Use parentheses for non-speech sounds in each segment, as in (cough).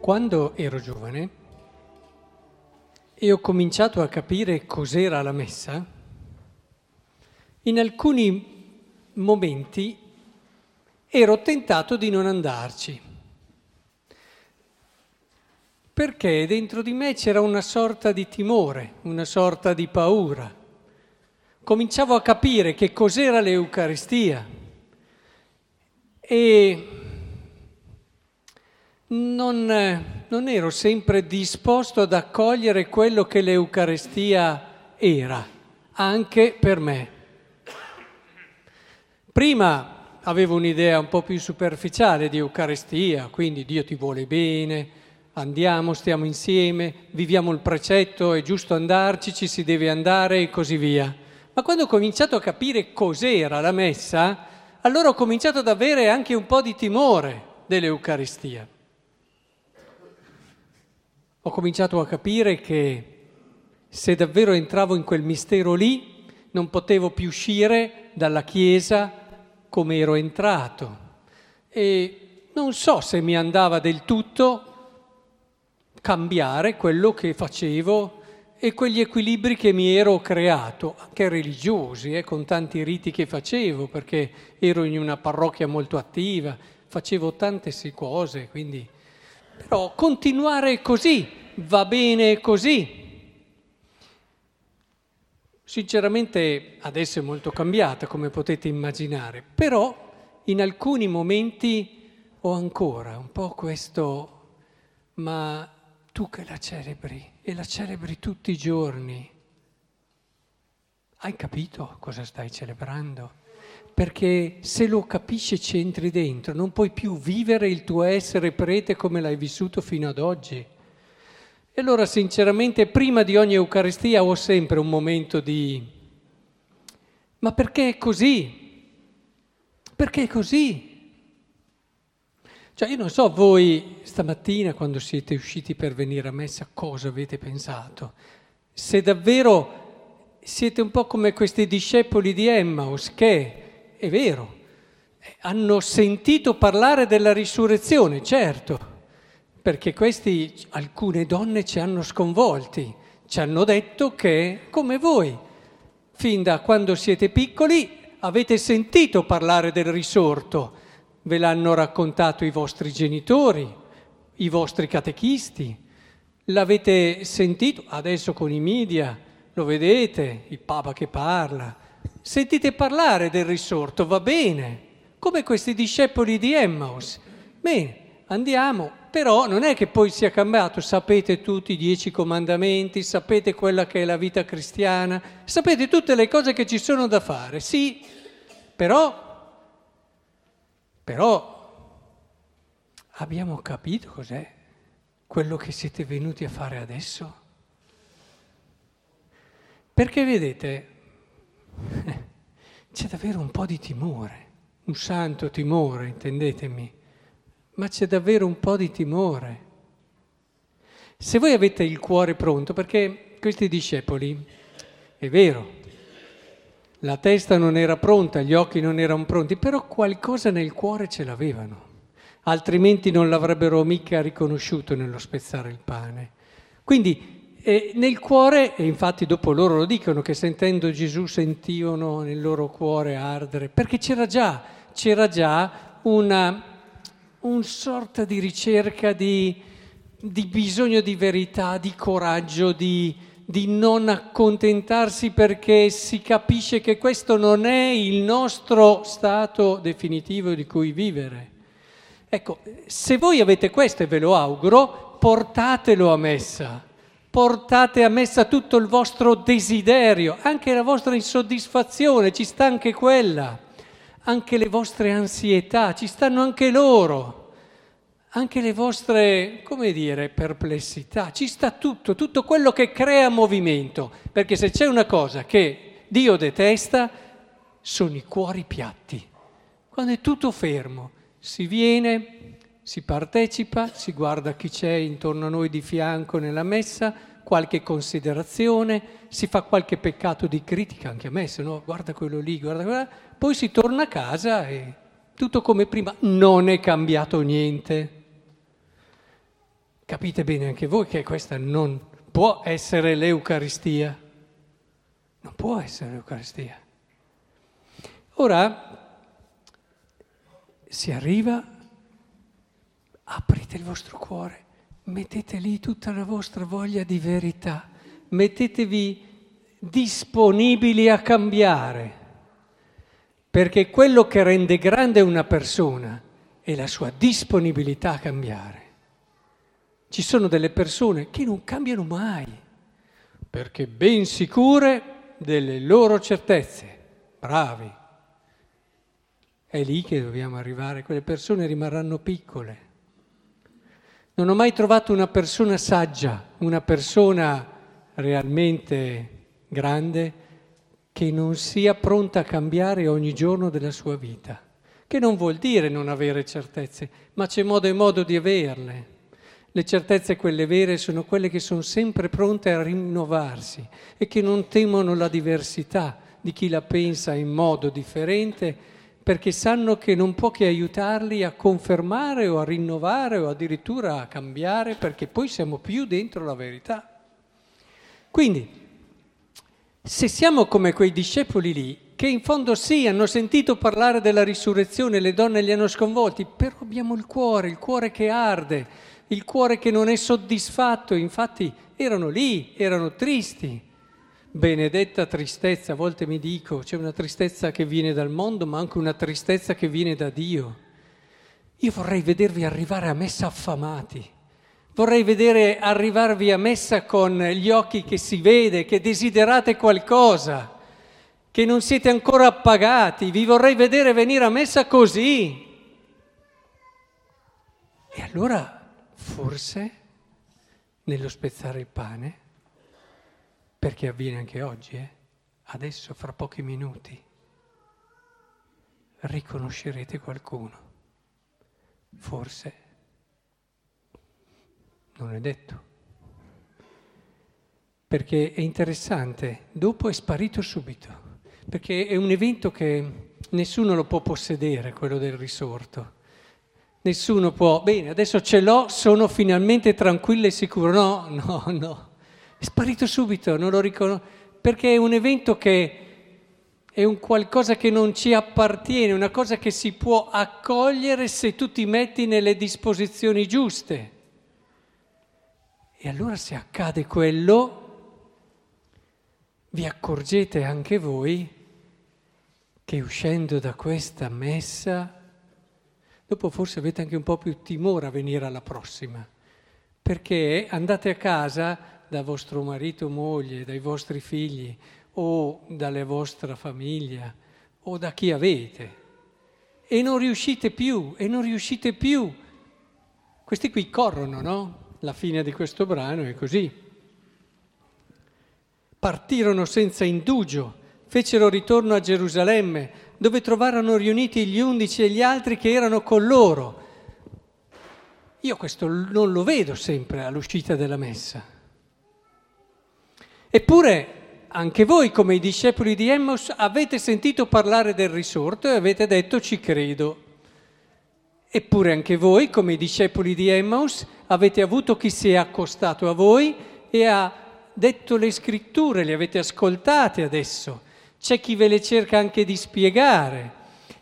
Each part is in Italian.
Quando ero giovane e ho cominciato a capire cos'era la messa, in alcuni momenti ero tentato di non andarci, perché dentro di me c'era una sorta di timore, una sorta di paura. Cominciavo a capire che cos'era l'Eucaristia e non, non ero sempre disposto ad accogliere quello che l'Eucarestia era, anche per me. Prima avevo un'idea un po' più superficiale di Eucaristia, quindi Dio ti vuole bene, andiamo, stiamo insieme, viviamo il precetto, è giusto andarci, ci si deve andare e così via. Ma quando ho cominciato a capire cos'era la messa, allora ho cominciato ad avere anche un po' di timore dell'Eucaristia ho cominciato a capire che se davvero entravo in quel mistero lì, non potevo più uscire dalla Chiesa come ero entrato. E non so se mi andava del tutto cambiare quello che facevo e quegli equilibri che mi ero creato, anche religiosi, eh, con tanti riti che facevo, perché ero in una parrocchia molto attiva, facevo tante cose, quindi però continuare così va bene così. Sinceramente adesso è molto cambiata, come potete immaginare, però in alcuni momenti ho ancora un po' questo, ma tu che la celebri e la celebri tutti i giorni, hai capito cosa stai celebrando? perché se lo capisci e ci entri dentro, non puoi più vivere il tuo essere prete come l'hai vissuto fino ad oggi. E allora sinceramente prima di ogni Eucaristia ho sempre un momento di ma perché è così? Perché è così? Cioè io non so voi stamattina quando siete usciti per venire a messa cosa avete pensato. Se davvero siete un po' come questi discepoli di Emmaus che è vero, hanno sentito parlare della risurrezione, certo, perché questi, alcune donne ci hanno sconvolti, ci hanno detto che, come voi, fin da quando siete piccoli avete sentito parlare del risorto, ve l'hanno raccontato i vostri genitori, i vostri catechisti, l'avete sentito adesso con i media, lo vedete, il Papa che parla, Sentite parlare del risorto, va bene, come questi discepoli di Emmaus. Bene, andiamo, però non è che poi sia cambiato, sapete tutti i dieci comandamenti, sapete quella che è la vita cristiana, sapete tutte le cose che ci sono da fare, sì, però, però abbiamo capito cos'è quello che siete venuti a fare adesso? Perché vedete, (laughs) c'è davvero un po' di timore, un santo timore, intendetemi, ma c'è davvero un po' di timore. Se voi avete il cuore pronto, perché questi discepoli, è vero, la testa non era pronta, gli occhi non erano pronti, però qualcosa nel cuore ce l'avevano, altrimenti non l'avrebbero mica riconosciuto nello spezzare il pane. Quindi e nel cuore, e infatti dopo loro lo dicono, che sentendo Gesù sentivano nel loro cuore ardere, perché c'era già, c'era già una, un sorta di ricerca di, di, bisogno di verità, di coraggio, di, di non accontentarsi perché si capisce che questo non è il nostro stato definitivo di cui vivere. Ecco, se voi avete questo e ve lo auguro, portatelo a messa portate a messa tutto il vostro desiderio, anche la vostra insoddisfazione, ci sta anche quella, anche le vostre ansietà, ci stanno anche loro, anche le vostre, come dire, perplessità, ci sta tutto, tutto quello che crea movimento, perché se c'è una cosa che Dio detesta, sono i cuori piatti, quando è tutto fermo, si viene si partecipa, si guarda chi c'è intorno a noi di fianco nella messa, qualche considerazione, si fa qualche peccato di critica anche a me, se no guarda quello lì, guarda quello là, poi si torna a casa e tutto come prima, non è cambiato niente. capite bene anche voi che questa non può essere l'Eucaristia. Non può essere l'Eucaristia. Ora si arriva, aprite il vostro cuore, mettete lì tutta la vostra voglia di verità, mettetevi disponibili a cambiare, perché quello che rende grande una persona è la sua disponibilità a cambiare. Ci sono delle persone che non cambiano mai, perché ben sicure delle loro certezze, bravi. È lì che dobbiamo arrivare, quelle persone rimarranno piccole. Non ho mai trovato una persona saggia, una persona realmente grande che non sia pronta a cambiare ogni giorno della sua vita. Che non vuol dire non avere certezze, ma c'è modo e modo di averle. Le certezze, quelle vere, sono quelle che sono sempre pronte a rinnovarsi e che non temono la diversità di chi la pensa in modo differente, perché sanno che non può che aiutarli a confermare o a rinnovare o addirittura a cambiare, perché poi siamo più dentro la verità. Quindi, se siamo come quei discepoli lì, che in fondo sì, hanno sentito parlare della risurrezione, le donne li hanno sconvolti, però abbiamo il cuore, il cuore che arde, il cuore che non è soddisfatto, infatti erano lì, erano tristi. Benedetta tristezza, a volte mi dico, c'è una tristezza che viene dal mondo, ma anche una tristezza che viene da Dio. Io vorrei vedervi arrivare a messa affamati, vorrei vedere arrivarvi a messa con gli occhi che si vede, che desiderate qualcosa, che non siete ancora appagati, vi vorrei vedere venire a messa così. E allora forse nello spezzare il pane, perché avviene anche oggi, eh? adesso fra pochi minuti, riconoscerete qualcuno. Forse non è detto. Perché è interessante, dopo è sparito subito, perché è un evento che nessuno lo può possedere, quello del risorto. Nessuno può, bene, adesso ce l'ho, sono finalmente tranquillo e sicuro. No, no, no. È sparito subito, non lo riconosco, perché è un evento che è un qualcosa che non ci appartiene, una cosa che si può accogliere se tu ti metti nelle disposizioni giuste. E allora se accade quello, vi accorgete anche voi che uscendo da questa messa dopo forse avete anche un po' più timore a venire alla prossima, perché andate a casa da vostro marito o moglie, dai vostri figli o dalla vostra famiglia o da chi avete e non riuscite più, e non riuscite più. Questi qui corrono, no? La fine di questo brano è così. Partirono senza indugio, fecero ritorno a Gerusalemme, dove trovarono riuniti gli undici e gli altri che erano con loro. Io questo non lo vedo sempre all'uscita della messa. Eppure anche voi, come i discepoli di Emmaus, avete sentito parlare del risorto e avete detto ci credo. Eppure anche voi, come i discepoli di Emmaus, avete avuto chi si è accostato a voi e ha detto le scritture, le avete ascoltate adesso c'è chi ve le cerca anche di spiegare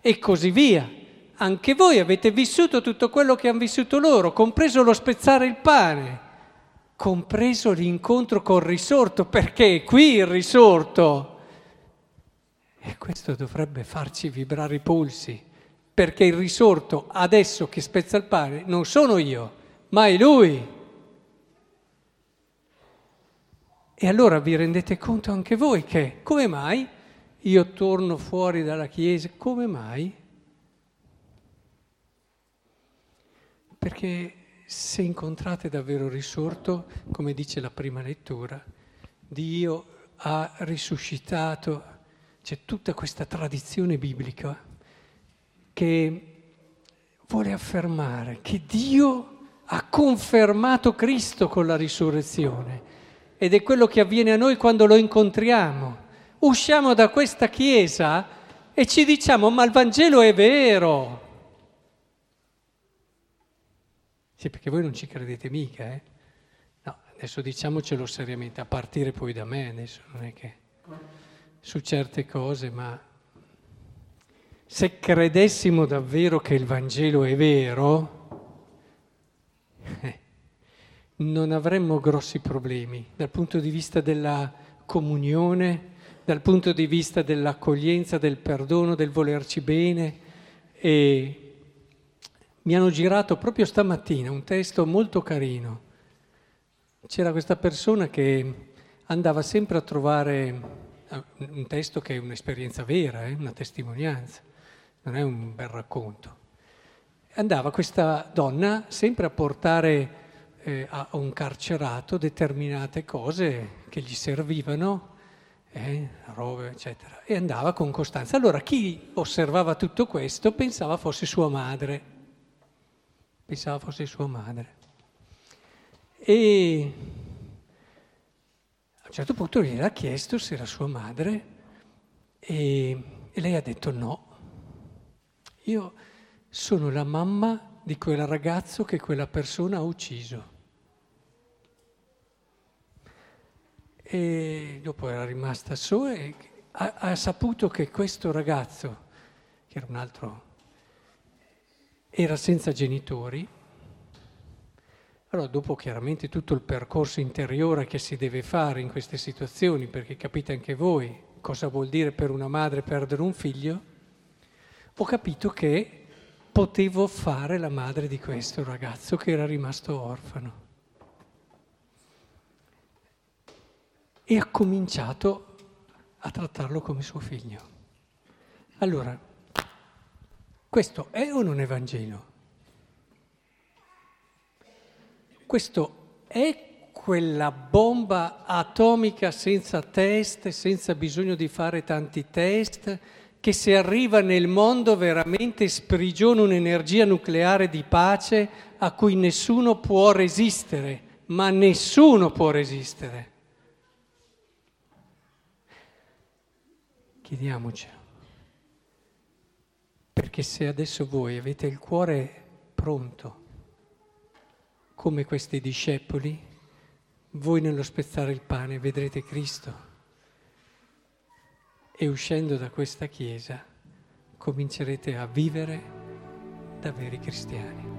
e così via. Anche voi avete vissuto tutto quello che hanno vissuto loro, compreso lo spezzare il pane, compreso l'incontro col risorto, perché qui il risorto. E questo dovrebbe farci vibrare i polsi, perché il risorto adesso che spezza il pane non sono io, ma è lui. E allora vi rendete conto anche voi che, come mai? io torno fuori dalla Chiesa. Come mai? Perché se incontrate davvero risorto, come dice la prima lettura, Dio ha risuscitato, c'è tutta questa tradizione biblica che vuole affermare che Dio ha confermato Cristo con la risurrezione ed è quello che avviene a noi quando lo incontriamo usciamo da questa chiesa e ci diciamo ma il Vangelo è vero. Sì, perché voi non ci credete mica, eh? No, adesso diciamocelo seriamente, a partire poi da me, adesso non è che su certe cose, ma se credessimo davvero che il Vangelo è vero, eh, non avremmo grossi problemi dal punto di vista della comunione, dal punto di vista dell'accoglienza, del perdono, del volerci bene. E mi hanno girato proprio stamattina un testo molto carino. C'era questa persona che andava sempre a trovare eh, un testo che è un'esperienza vera, eh, una testimonianza, non è un bel racconto. Andava questa donna sempre a portare eh, a un carcerato determinate cose che gli servivano, eh, robe, eccetera, e andava con costanza. Allora chi osservava tutto questo pensava fosse sua madre, pensava fosse sua madre. E a un certo punto gli ha chiesto se era sua madre e, e lei ha detto no. Io sono la mamma di quel ragazzo che quella persona ha ucciso. E dopo era rimasta sola e ha, ha saputo che questo ragazzo, che era un altro, era senza genitori. Allora dopo chiaramente tutto il percorso interiore che si deve fare in queste situazioni, perché capite anche voi cosa vuol dire per una madre perdere un figlio, ho capito che potevo fare la madre di questo ragazzo che era rimasto orfano. e ha cominciato a trattarlo come suo figlio. Allora, questo è o non è Vangelo? Questo è quella bomba atomica senza test, senza bisogno di fare tanti test, che se arriva nel mondo veramente sprigiona un'energia nucleare di pace a cui nessuno può resistere, ma nessuno può resistere. Chiediamocelo. Perché se adesso voi avete il cuore pronto, come questi discepoli, voi nello spezzare il pane vedrete Cristo e uscendo da questa chiesa comincerete a vivere da veri cristiani.